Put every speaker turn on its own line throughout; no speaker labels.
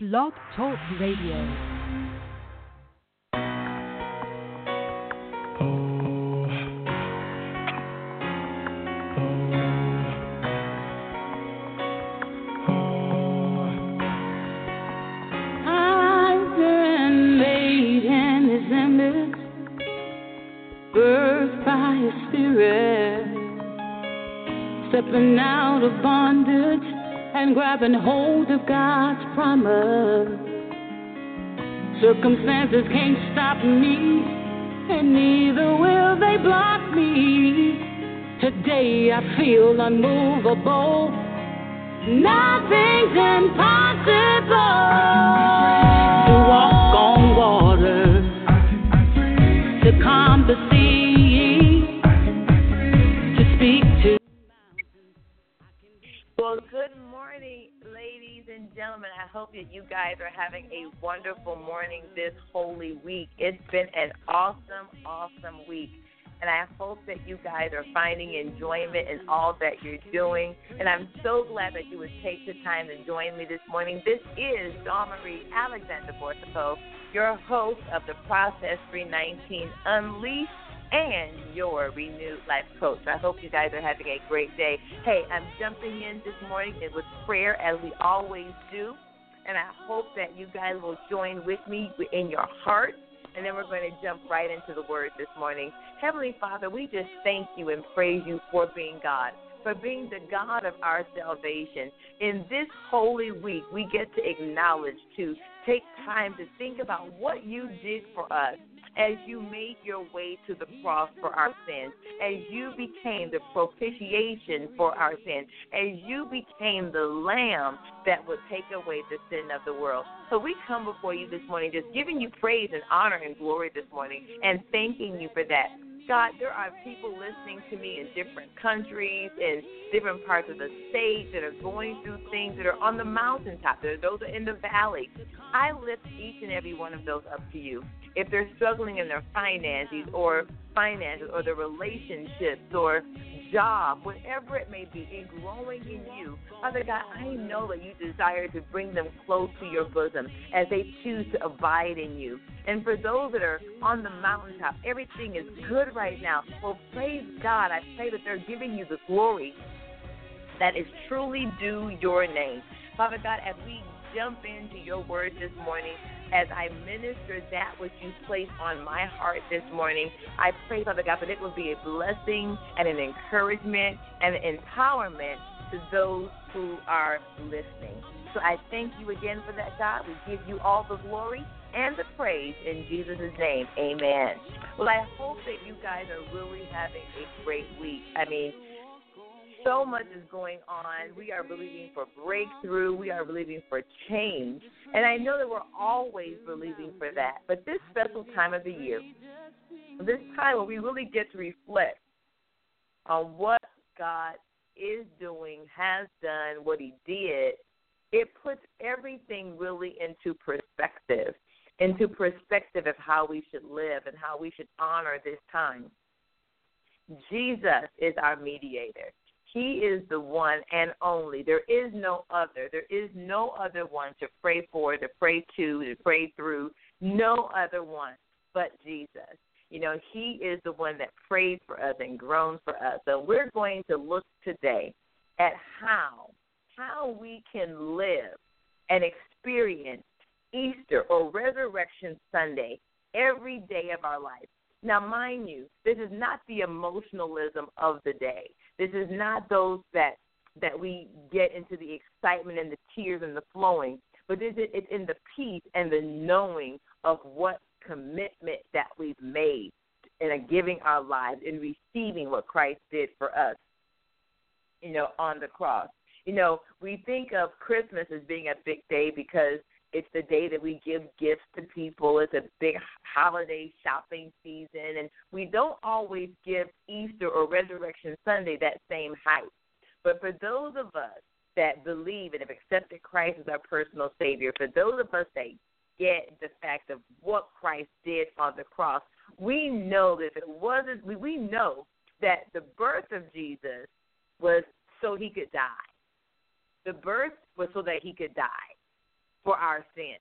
Blog Talk Radio.
Stepping out of bondage and grabbing hold of God's promise. Circumstances can't stop me, and neither will they block me. Today I feel unmovable. Nothing's impossible. To walk on water, to calm the
gentlemen. I hope that you guys are having a wonderful morning this holy week. It's been an awesome, awesome week. And I hope that you guys are finding enjoyment in all that you're doing. And I'm so glad that you would take the time to join me this morning. This is Dawn Marie Alexander Borsico, your host of the Process 319 Unleashed and your renewed life coach. I hope you guys are having a great day. Hey, I'm jumping in this morning with prayer as we always do. And I hope that you guys will join with me in your heart. And then we're going to jump right into the word this morning. Heavenly Father, we just thank you and praise you for being God for being the God of our salvation. In this holy week, we get to acknowledge, to take time to think about what you did for us as you made your way to the cross for our sins, as you became the propitiation for our sins, as you became the lamb that would take away the sin of the world. So we come before you this morning just giving you praise and honor and glory this morning and thanking you for that. God, there are people listening to me in different countries, in different parts of the state that are going through things that are on the mountaintop. There are those are in the valley. I lift each and every one of those up to you. If they're struggling in their finances or finances or their relationships or job, whatever it may be, in growing in you, Father God, I know that you desire to bring them close to your bosom as they choose to abide in you. And for those that are on the mountaintop, everything is good right now. Well, praise God. I pray that they're giving you the glory that is truly due your name. Father God, as we jump into your word this morning, as I minister that which you place on my heart this morning, I pray, Father God, that it will be a blessing and an encouragement and an empowerment to those who are listening. So I thank you again for that, God. We give you all the glory and the praise in Jesus' name. Amen. Well, I hope that you guys are really having a great week. I mean, so much is going on. We are believing for breakthrough. We are believing for change. And I know that we're always believing for that. But this special time of the year, this time where we really get to reflect on what God is doing, has done, what He did, it puts everything really into perspective, into perspective of how we should live and how we should honor this time. Jesus is our mediator. He is the one and only. There is no other. There is no other one to pray for, to pray to, to pray through. No other one but Jesus. You know, He is the one that prayed for us and groaned for us. So we're going to look today at how how we can live and experience Easter or Resurrection Sunday every day of our life. Now, mind you, this is not the emotionalism of the day. This is not those that that we get into the excitement and the tears and the flowing, but it's, it's in the peace and the knowing of what commitment that we've made in giving our lives in receiving what Christ did for us, you know, on the cross. You know, we think of Christmas as being a big day because it's the day that we give gifts to people. It's a big holiday shopping season, and we don't always give Easter or Resurrection Sunday that same hype. But for those of us that believe and have accepted Christ as our personal Savior, for those of us that get the fact of what Christ did on the cross, we know that it wasn't, we, we know that the birth of Jesus was so he could die. The birth was so that he could die for our sins.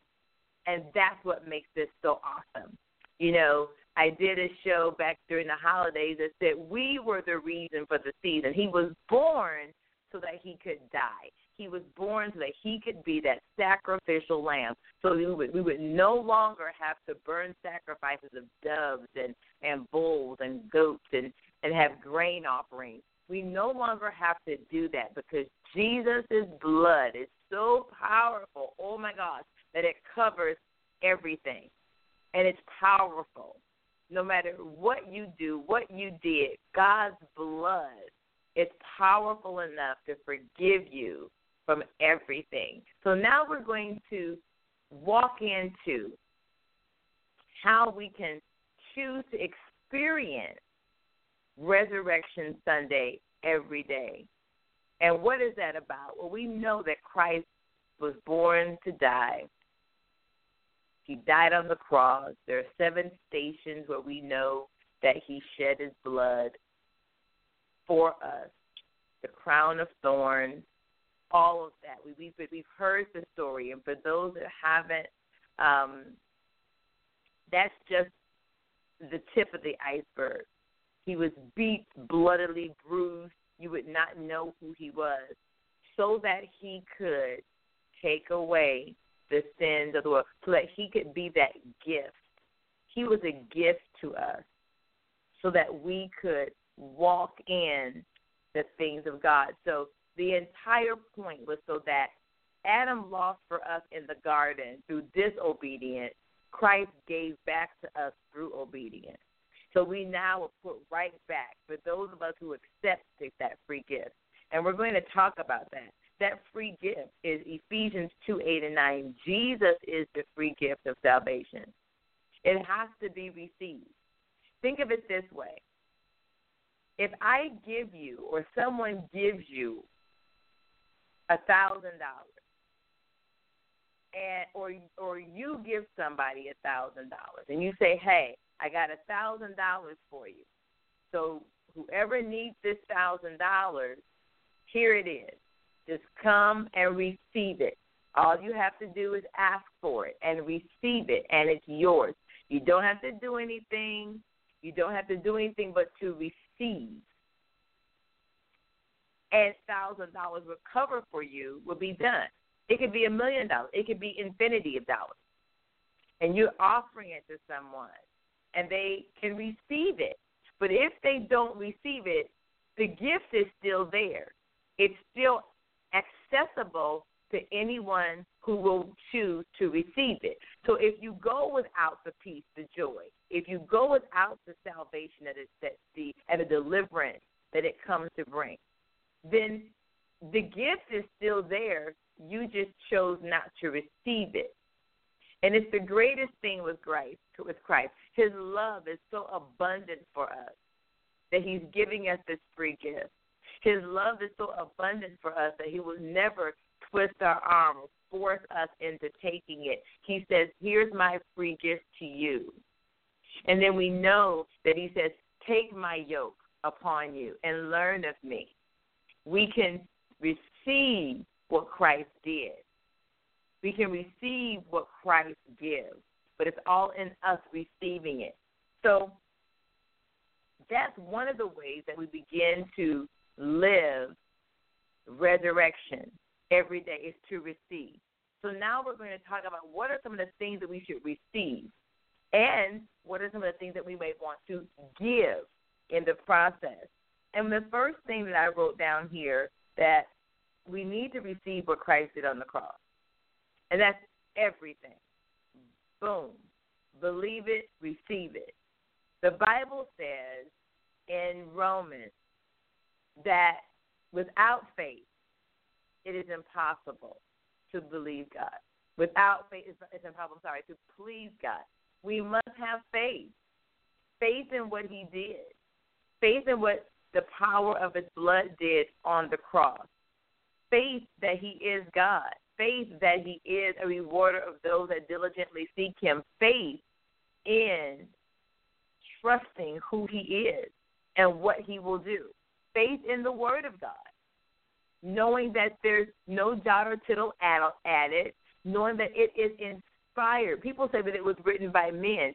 And that's what makes this so awesome. You know, I did a show back during the holidays that said we were the reason for the season. He was born so that he could die. He was born so that he could be that sacrificial lamb. So we would, we would no longer have to burn sacrifices of doves and, and bulls and goats and, and have grain offerings. We no longer have to do that because Jesus' blood is so powerful, oh my gosh, that it covers everything. And it's powerful. No matter what you do, what you did, God's blood is powerful enough to forgive you from everything. So now we're going to walk into how we can choose to experience Resurrection Sunday every day. And what is that about? Well, we know that Christ was born to die. He died on the cross. There are seven stations where we know that he shed his blood for us. The crown of thorns, all of that. We, we've we've heard the story, and for those that haven't, um, that's just the tip of the iceberg. He was beat, bloodily bruised. You would not know who he was, so that he could take away the sins of the world, so that he could be that gift. He was a gift to us, so that we could walk in the things of God. So the entire point was so that Adam lost for us in the garden through disobedience. Christ gave back to us through obedience. So we now are put right back for those of us who accept that free gift. And we're going to talk about that. That free gift is Ephesians 2 8 and 9. Jesus is the free gift of salvation. It has to be received. Think of it this way if I give you or someone gives you a thousand dollars and or or you give somebody a thousand dollars and you say hey i got a thousand dollars for you. So whoever needs this thousand dollars here it is. Just come and receive it. All you have to do is ask for it and receive it and it's yours. You don't have to do anything. You don't have to do anything but to receive. And thousand dollars cover for you will be done. It could be a million dollars. It could be infinity of dollars. And you're offering it to someone and they can receive it. But if they don't receive it, the gift is still there. It's still accessible to anyone who will choose to receive it. So if you go without the peace, the joy, if you go without the salvation that it that the and the deliverance that it comes to bring, then the gift is still there. You just chose not to receive it. And it's the greatest thing with Christ, with Christ. His love is so abundant for us that he's giving us this free gift. His love is so abundant for us that he will never twist our arm or force us into taking it. He says, Here's my free gift to you. And then we know that he says, Take my yoke upon you and learn of me we can receive what Christ did. We can receive what Christ gives, but it's all in us receiving it. So that's one of the ways that we begin to live resurrection every day is to receive. So now we're going to talk about what are some of the things that we should receive and what are some of the things that we may want to give in the process. And the first thing that I wrote down here that we need to receive what Christ did on the cross. And that's everything. Boom. Believe it, receive it. The Bible says in Romans that without faith, it is impossible to believe God. Without faith, it's impossible, I'm sorry, to please God. We must have faith. Faith in what He did. Faith in what the power of his blood did on the cross. Faith that he is God. Faith that he is a rewarder of those that diligently seek him. Faith in trusting who he is and what he will do. Faith in the word of God. Knowing that there's no jot or tittle added, knowing that it is inspired. People say that it was written by men,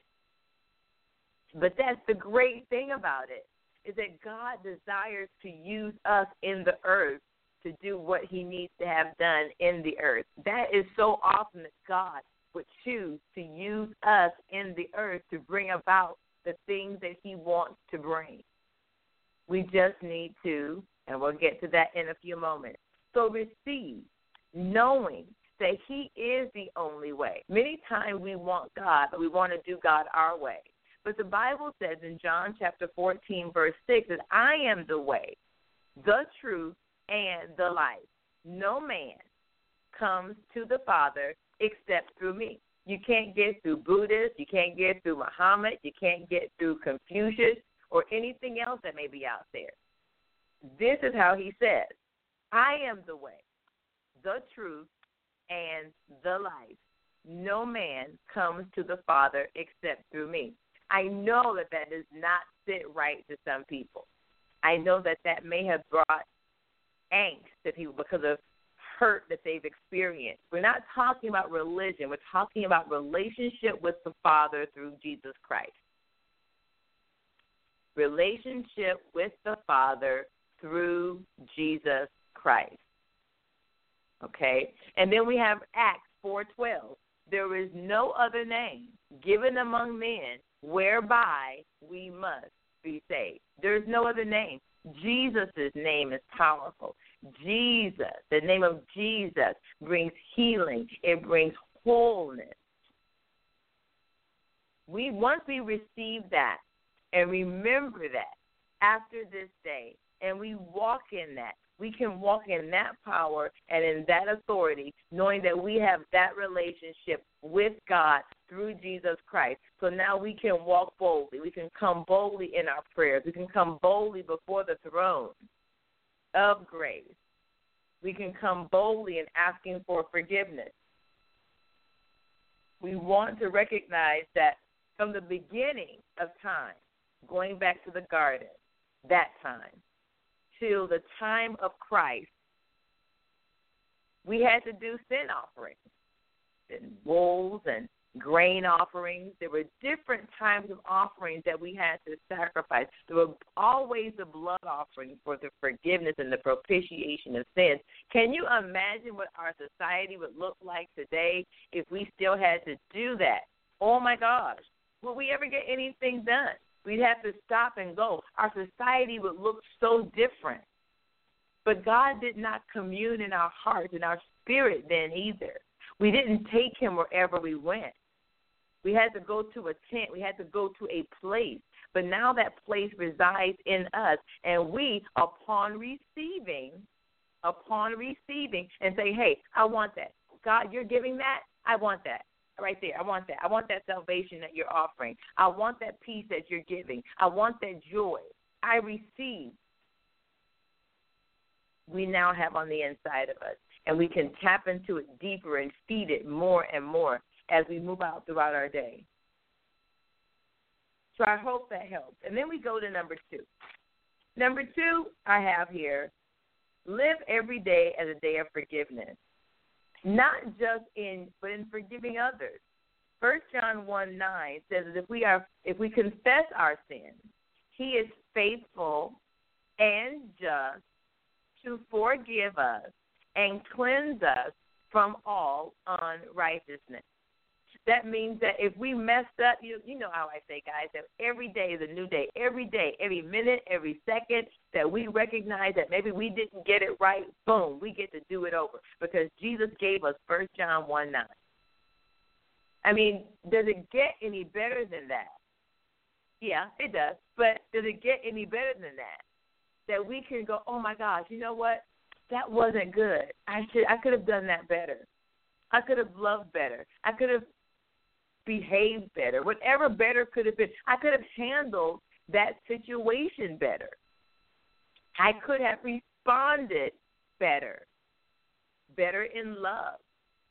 but that's the great thing about it is that God desires to use us in the earth to do what he needs to have done in the earth. That is so awesome that God would choose to use us in the earth to bring about the things that he wants to bring. We just need to, and we'll get to that in a few moments. So receive, knowing that he is the only way. Many times we want God, but we want to do God our way. But the Bible says in John chapter 14, verse 6, that I am the way, the truth, and the life. No man comes to the Father except through me. You can't get through Buddhist, you can't get through Muhammad, you can't get through Confucius or anything else that may be out there. This is how he says I am the way, the truth, and the life. No man comes to the Father except through me. I know that that does not sit right to some people. I know that that may have brought angst to people because of hurt that they've experienced. We're not talking about religion, we're talking about relationship with the Father through Jesus Christ. Relationship with the Father through Jesus Christ. Okay? And then we have Acts 4:12. There is no other name given among men whereby we must be saved. There's no other name. Jesus' name is powerful. Jesus, the name of Jesus brings healing, it brings wholeness. We once we receive that and remember that after this day and we walk in that, we can walk in that power and in that authority, knowing that we have that relationship with God through Jesus Christ. So now we can walk boldly. We can come boldly in our prayers. We can come boldly before the throne of grace. We can come boldly in asking for forgiveness. We want to recognize that from the beginning of time, going back to the garden, that time, till the time of Christ, we had to do sin offerings and bulls and grain offerings. There were different types of offerings that we had to sacrifice. There were always the blood offering for the forgiveness and the propitiation of sins. Can you imagine what our society would look like today if we still had to do that? Oh my gosh, would we ever get anything done? We'd have to stop and go. Our society would look so different. But God did not commune in our hearts and our spirit then either. We didn't take him wherever we went. We had to go to a tent. We had to go to a place. But now that place resides in us. And we, upon receiving, upon receiving, and say, hey, I want that. God, you're giving that. I want that right there. I want that. I want that salvation that you're offering. I want that peace that you're giving. I want that joy. I receive. We now have on the inside of us, and we can tap into it deeper and feed it more and more as we move out throughout our day. So I hope that helps. And then we go to number two. Number two, I have here live every day as a day of forgiveness not just in but in forgiving others. First John one nine says that if we are if we confess our sins, he is faithful and just to forgive us and cleanse us from all unrighteousness. That means that if we messed up, you you know how I say, guys, that every day is a new day. Every day, every minute, every second that we recognize that maybe we didn't get it right, boom, we get to do it over because Jesus gave us First John one nine. I mean, does it get any better than that? Yeah, it does. But does it get any better than that? That we can go, oh my gosh, you know what? That wasn't good. I should, I could have done that better. I could have loved better. I could have behaved better, whatever better could have been. I could have handled that situation better. I mm-hmm. could have responded better, better in love,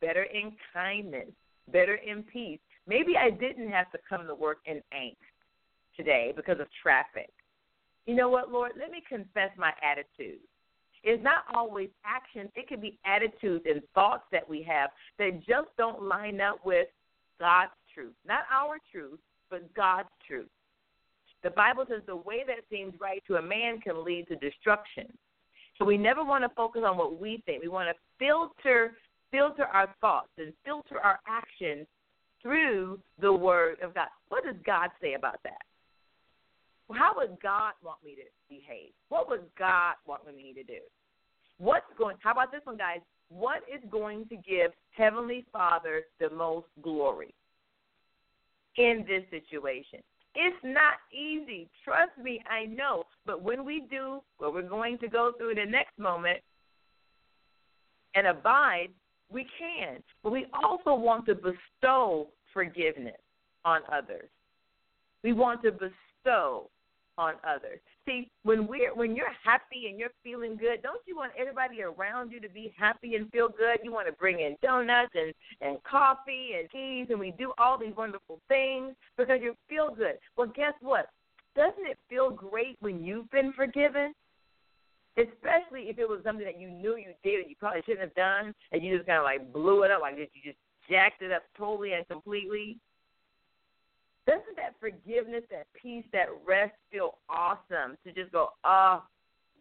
better in kindness, better in peace. Maybe I didn't have to come to work in angst today because of traffic. You know what, Lord? Let me confess my attitude. It's not always actions, it can be attitudes and thoughts that we have that just don't line up with God's truth. Not our truth, but God's truth. The Bible says the way that seems right to a man can lead to destruction. So we never want to focus on what we think. We want to filter filter our thoughts and filter our actions through the word of God. What does God say about that? How would God want me to behave? What would God want me to do? What's going how about this one guys? What is going to give Heavenly Father the most glory in this situation? It's not easy. Trust me, I know. But when we do what we're going to go through in the next moment and abide, we can. But we also want to bestow forgiveness on others. We want to bestow on others. See, when we're when you're happy and you're feeling good, don't you want everybody around you to be happy and feel good? You want to bring in donuts and and coffee and teas, and we do all these wonderful things because you feel good. Well, guess what? Doesn't it feel great when you've been forgiven? Especially if it was something that you knew you did and you probably shouldn't have done, and you just kind of like blew it up, like you just jacked it up totally and completely. Doesn't that forgiveness, that peace, that rest feel awesome to just go, oh,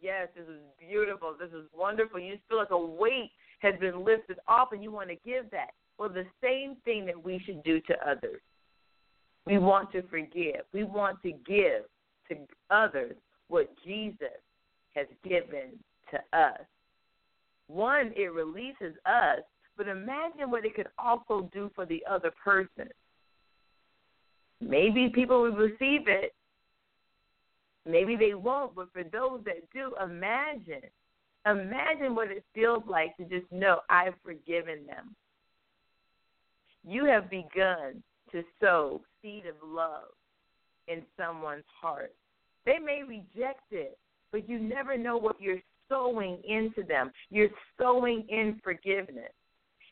yes, this is beautiful, this is wonderful. You just feel like a weight has been lifted off and you want to give that. Well, the same thing that we should do to others. We want to forgive. We want to give to others what Jesus has given to us. One, it releases us, but imagine what it could also do for the other person. Maybe people will receive it. Maybe they won't, but for those that do, imagine. Imagine what it feels like to just know I've forgiven them. You have begun to sow seed of love in someone's heart. They may reject it, but you never know what you're sowing into them. You're sowing in forgiveness.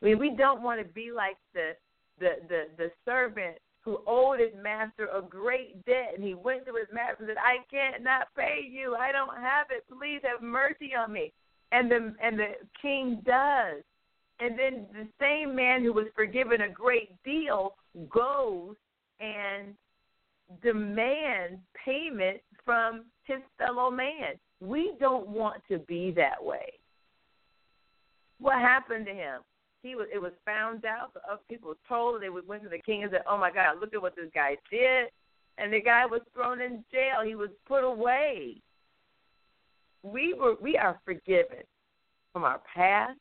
I mean, we don't want to be like the the the, the servant who owed his master a great debt, and he went to his master and said, "I cannot pay you. I don't have it. Please have mercy on me." And the and the king does. And then the same man who was forgiven a great deal goes and demands payment from his fellow man. We don't want to be that way. What happened to him? He was it was found out. The other people were told. They went to the king and said, "Oh my God, look at what this guy did," and the guy was thrown in jail. He was put away. We were we are forgiven from our past,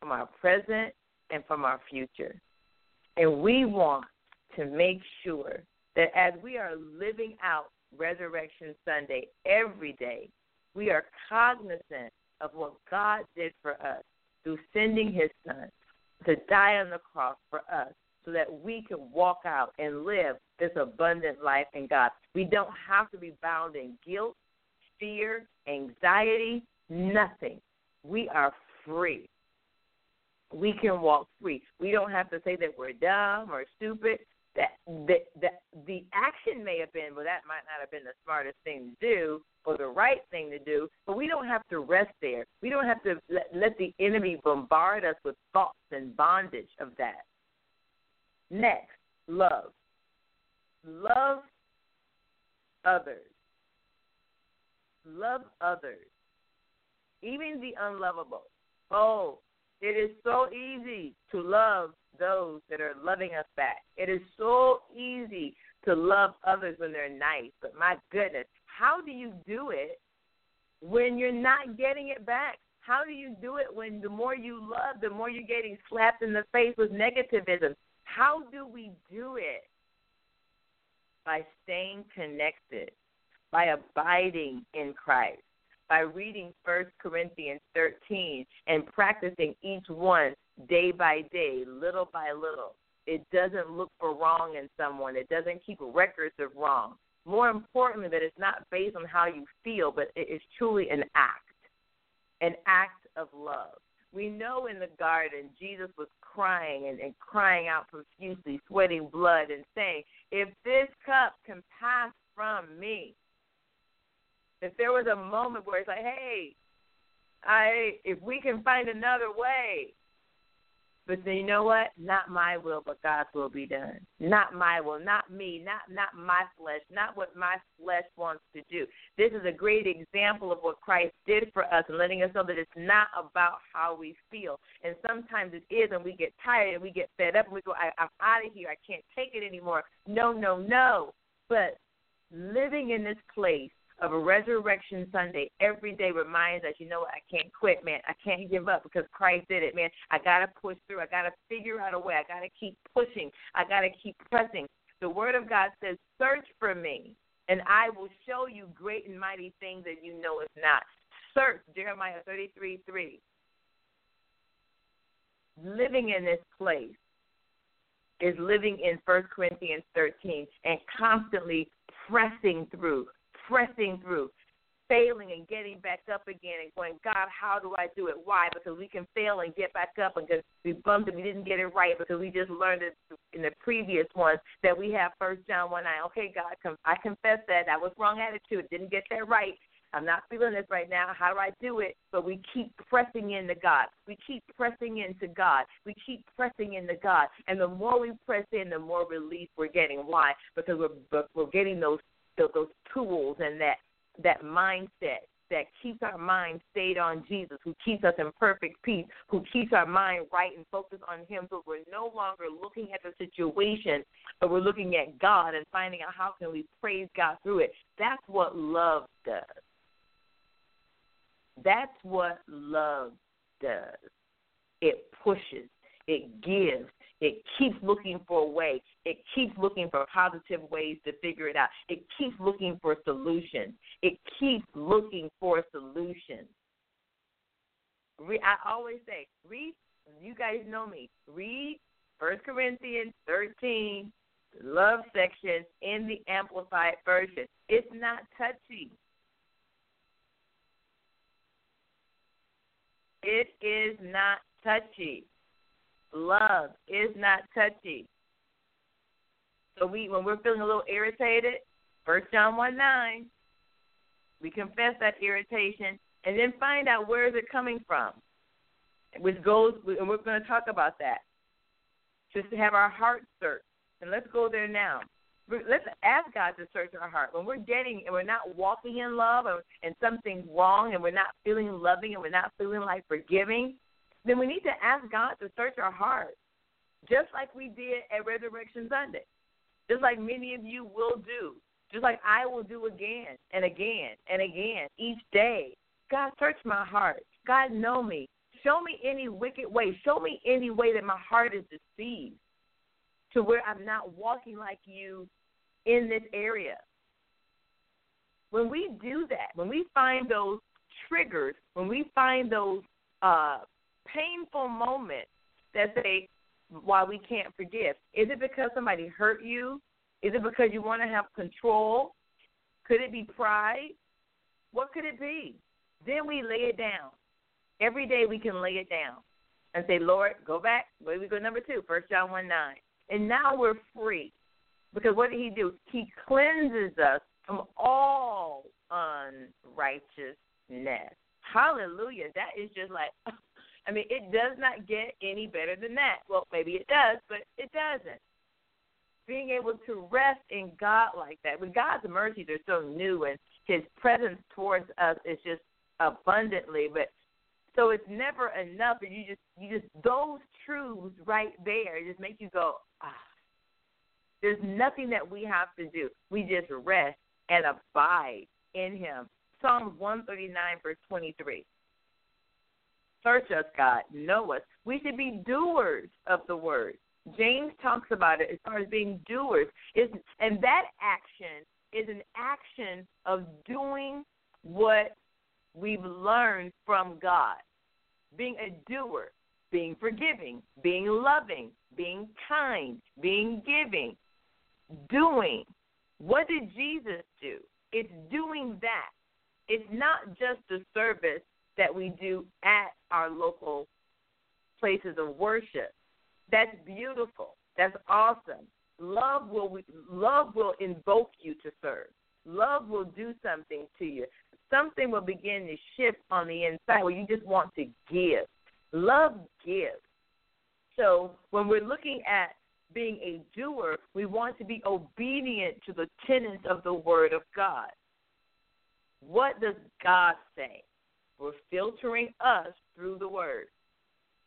from our present, and from our future, and we want to make sure that as we are living out Resurrection Sunday every day, we are cognizant of what God did for us through sending His Son to die on the cross for us so that we can walk out and live this abundant life in God. We don't have to be bound in guilt, fear, anxiety, nothing. We are free. We can walk free. We don't have to say that we're dumb or stupid that the, the the action may have been well that might not have been the smartest thing to do or the right thing to do but we don't have to rest there. We don't have to let, let the enemy bombard us with thoughts and bondage of that. Next love. Love others. Love others. Even the unlovable. Oh it is so easy to love those that are loving us back. It is so easy to love others when they're nice, but my goodness, how do you do it when you're not getting it back? How do you do it when the more you love, the more you're getting slapped in the face with negativism? How do we do it? By staying connected, by abiding in Christ, by reading First Corinthians 13 and practicing each one day by day, little by little. It doesn't look for wrong in someone. It doesn't keep records of wrong. More importantly, that it's not based on how you feel, but it is truly an act, an act of love. We know in the garden Jesus was crying and, and crying out profusely, sweating blood, and saying, If this cup can pass from me, if there was a moment where it's like, hey, I if we can find another way, but then you know what? Not my will, but God's will be done. Not my will, not me, not not my flesh, not what my flesh wants to do. This is a great example of what Christ did for us and letting us know that it's not about how we feel. And sometimes it is, and we get tired and we get fed up and we go, I, I'm out of here. I can't take it anymore. No, no, no. But living in this place of a resurrection Sunday every day reminds us, you know what, I can't quit, man. I can't give up because Christ did it, man. I gotta push through. I gotta figure out a way. I gotta keep pushing. I gotta keep pressing. The word of God says, Search for me, and I will show you great and mighty things that you know if not. Search, Jeremiah thirty three three. Living in this place is living in First Corinthians 13 and constantly pressing through, pressing through, failing and getting back up again and going, God, how do I do it? Why? Because we can fail and get back up and because we bumped and we didn't get it right because we just learned it in the previous ones that we have First John 1 9. Okay, God, I confess that. That was wrong attitude. Didn't get that right. I'm not feeling this right now. How do I do it? But we keep pressing into God. We keep pressing into God. We keep pressing into God. And the more we press in, the more relief we're getting. Why? Because we're we're getting those those tools and that that mindset that keeps our mind stayed on Jesus, who keeps us in perfect peace, who keeps our mind right and focused on Him, so we're no longer looking at the situation, but we're looking at God and finding out how can we praise God through it. That's what love does. That's what love does. It pushes, it gives, it keeps looking for a way. It keeps looking for positive ways to figure it out. It keeps looking for solutions. It keeps looking for solutions. I always say, read, you guys know me, read First Corinthians 13, love section in the Amplified Version. It's not touchy. It is not touchy. Love is not touchy. So we when we're feeling a little irritated, first John one nine, we confess that irritation and then find out where is it coming from. Which goes and we're going to talk about that. Just to have our heart searched. And let's go there now let's ask God to search our heart. When we're getting and we're not walking in love and, and something's wrong and we're not feeling loving and we're not feeling like forgiving, then we need to ask God to search our heart, just like we did at Resurrection Sunday, just like many of you will do, just like I will do again and again and again each day. God, search my heart. God, know me. Show me any wicked way. Show me any way that my heart is deceived to where I'm not walking like you in this area. When we do that, when we find those triggers, when we find those uh, painful moment that say why we can't forgive, is it because somebody hurt you? Is it because you want to have control? Could it be pride? What could it be? Then we lay it down. Every day we can lay it down and say, Lord, go back. Where we go? Number two, First John 1 9. And now we're free. Because what did he do? He cleanses us from all unrighteousness. Hallelujah. That is just like, I mean, it does not get any better than that. Well, maybe it does, but it doesn't. Being able to rest in God like that, with God's mercies are so new and His presence towards us is just abundantly, but so it's never enough, and you just you just those truths right there just make you go ah. There's nothing that we have to do. We just rest and abide in Him. Psalms 139 verse 23. Search us, God. Know us. We should be doers of the word. James talks about it as far as being doers. Is and that action is an action of doing what we've learned from God. Being a doer, being forgiving, being loving, being kind, being giving, doing. What did Jesus do? It's doing that. It's not just the service that we do at our local places of worship. That's beautiful. That's awesome. Love will love will invoke you to serve. Love will do something to you. something will begin to shift on the inside where you just want to give. Love gives. So when we're looking at being a doer, we want to be obedient to the tenets of the Word of God. What does God say? We're filtering us through the Word.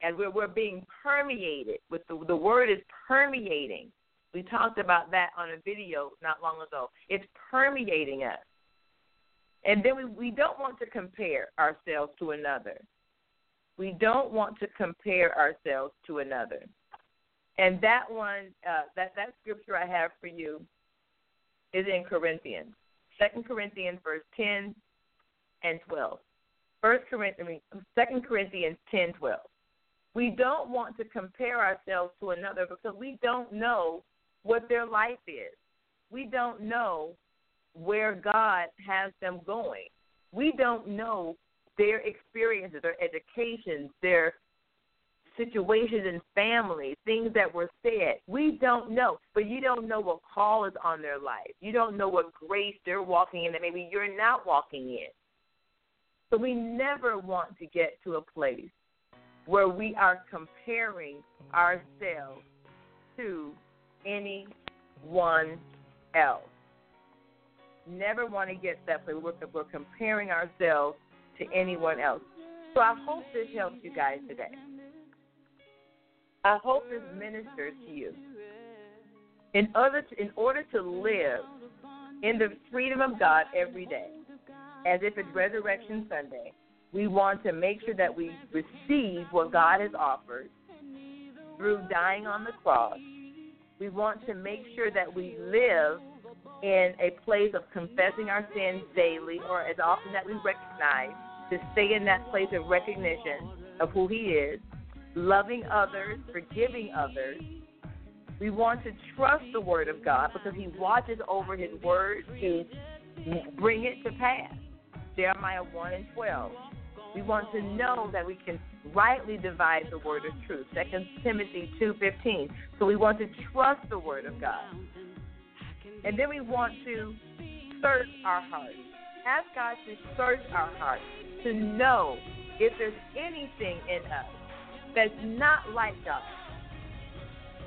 And we're, we're being permeated with the, the Word is permeating. We talked about that on a video not long ago. It's permeating us. And then we, we don't want to compare ourselves to another. We don't want to compare ourselves to another. And that one, uh, that, that scripture I have for you is in Corinthians. Second Corinthians verse 10 and 12. First Corinthians, Second Corinthians 10, 12. We don't want to compare ourselves to another because we don't know what their life is. We don't know where God has them going. We don't know their experiences, their educations, their situations in families, things that were said. We don't know, but you don't know what call is on their life. You don't know what grace they're walking in that maybe you're not walking in. So we never want to get to a place where we are comparing ourselves to anyone else never want to get to that place where we're comparing ourselves to anyone else. So I hope this helps you guys today. I hope this ministers to you. In in order to live in the freedom of God every day, as if it's Resurrection Sunday, we want to make sure that we receive what God has offered through dying on the cross. We want to make sure that we live in a place of confessing our sins daily or as often that we recognize, to stay in that place of recognition of who He is, loving others, forgiving others. We want to trust the Word of God because He watches over His Word to bring it to pass. Jeremiah 1 and 12. We want to know that we can rightly divide the word of truth. 2 Timothy 2:15. So we want to trust the word of God. And then we want to search our hearts. Ask God to search our hearts to know if there's anything in us that's not like God.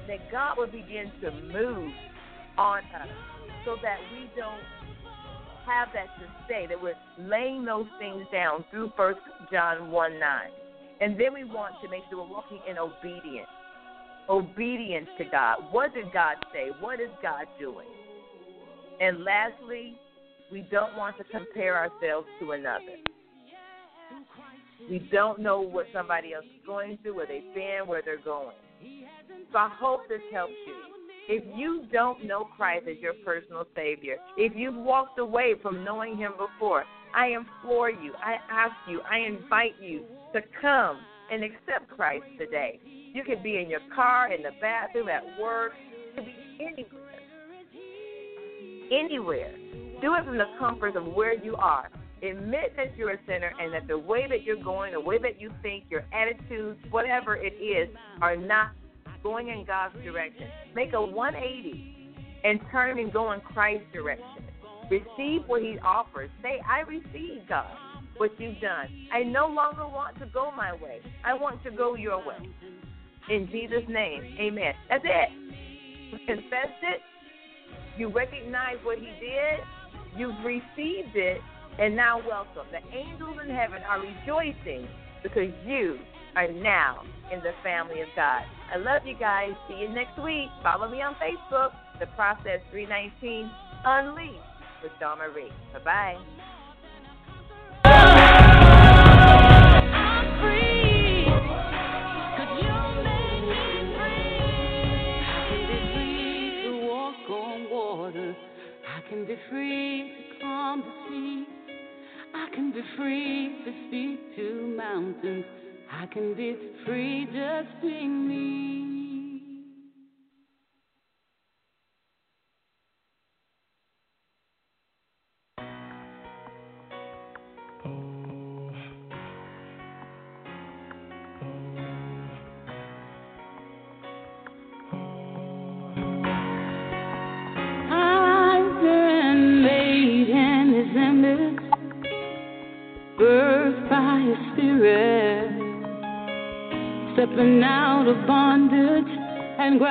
That God will begin to move on us so that we don't have that to say, that we're laying those things down through First John 1 9. And then we want to make sure we're walking in obedience. Obedience to God. What did God say? What is God doing? And lastly, we don't want to compare ourselves to another. We don't know what somebody else is going through, where they've been, where they're going. So I hope this helps you. If you don't know Christ as your personal Savior, if you've walked away from knowing Him before, I implore you, I ask you, I invite you to come and accept Christ today. You could be in your car, in the bathroom, at work, to be anywhere anywhere. Do it from the comfort of where you are. Admit that you're a sinner and that the way that you're going, the way that you think, your attitudes, whatever it is, are not going in God's direction. Make a 180 and turn and go in Christ's direction. Receive what He offers. Say, I receive, God, what you've done. I no longer want to go my way. I want to go your way. In Jesus' name, amen. That's it. You Confess it, you recognize what he did, you've received it, and now welcome. The angels in heaven are rejoicing because you are now in the family of God. I love you guys. See you next week. Follow me on Facebook, The Process 319 Unleashed with Dawn Marie. Bye bye.
can be free to calm the sea. I can be free to speak to mountains. I can be free just being me.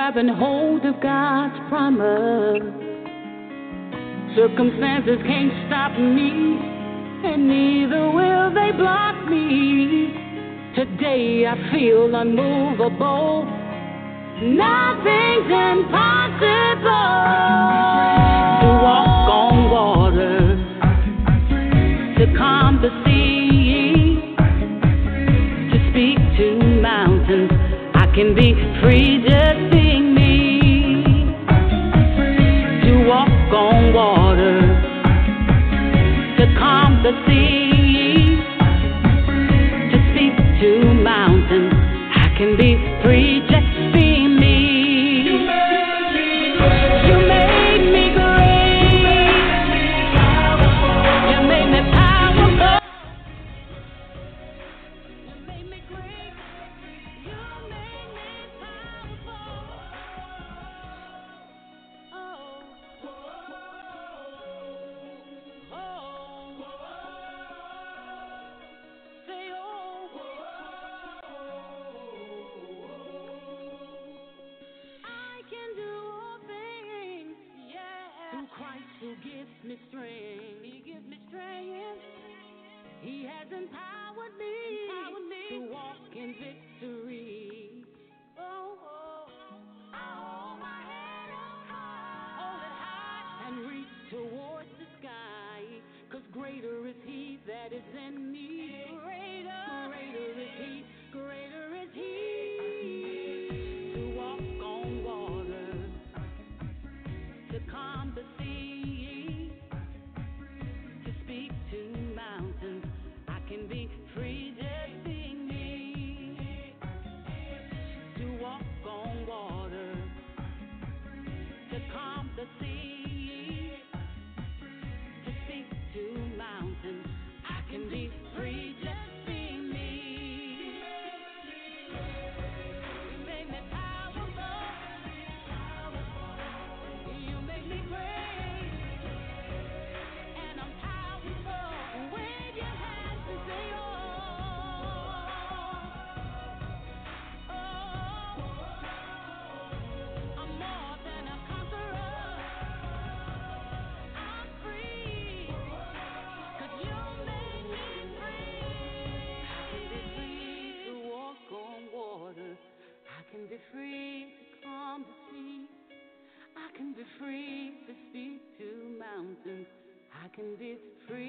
grabbing hold of God's promise. Circumstances can't stop me, and neither will they block me. Today I feel unmovable. Nothing's impossible. To walk on water, to calm the sea, to speak to mountains. I can be free. me strength. He gives me strength. He has empowered. making this free.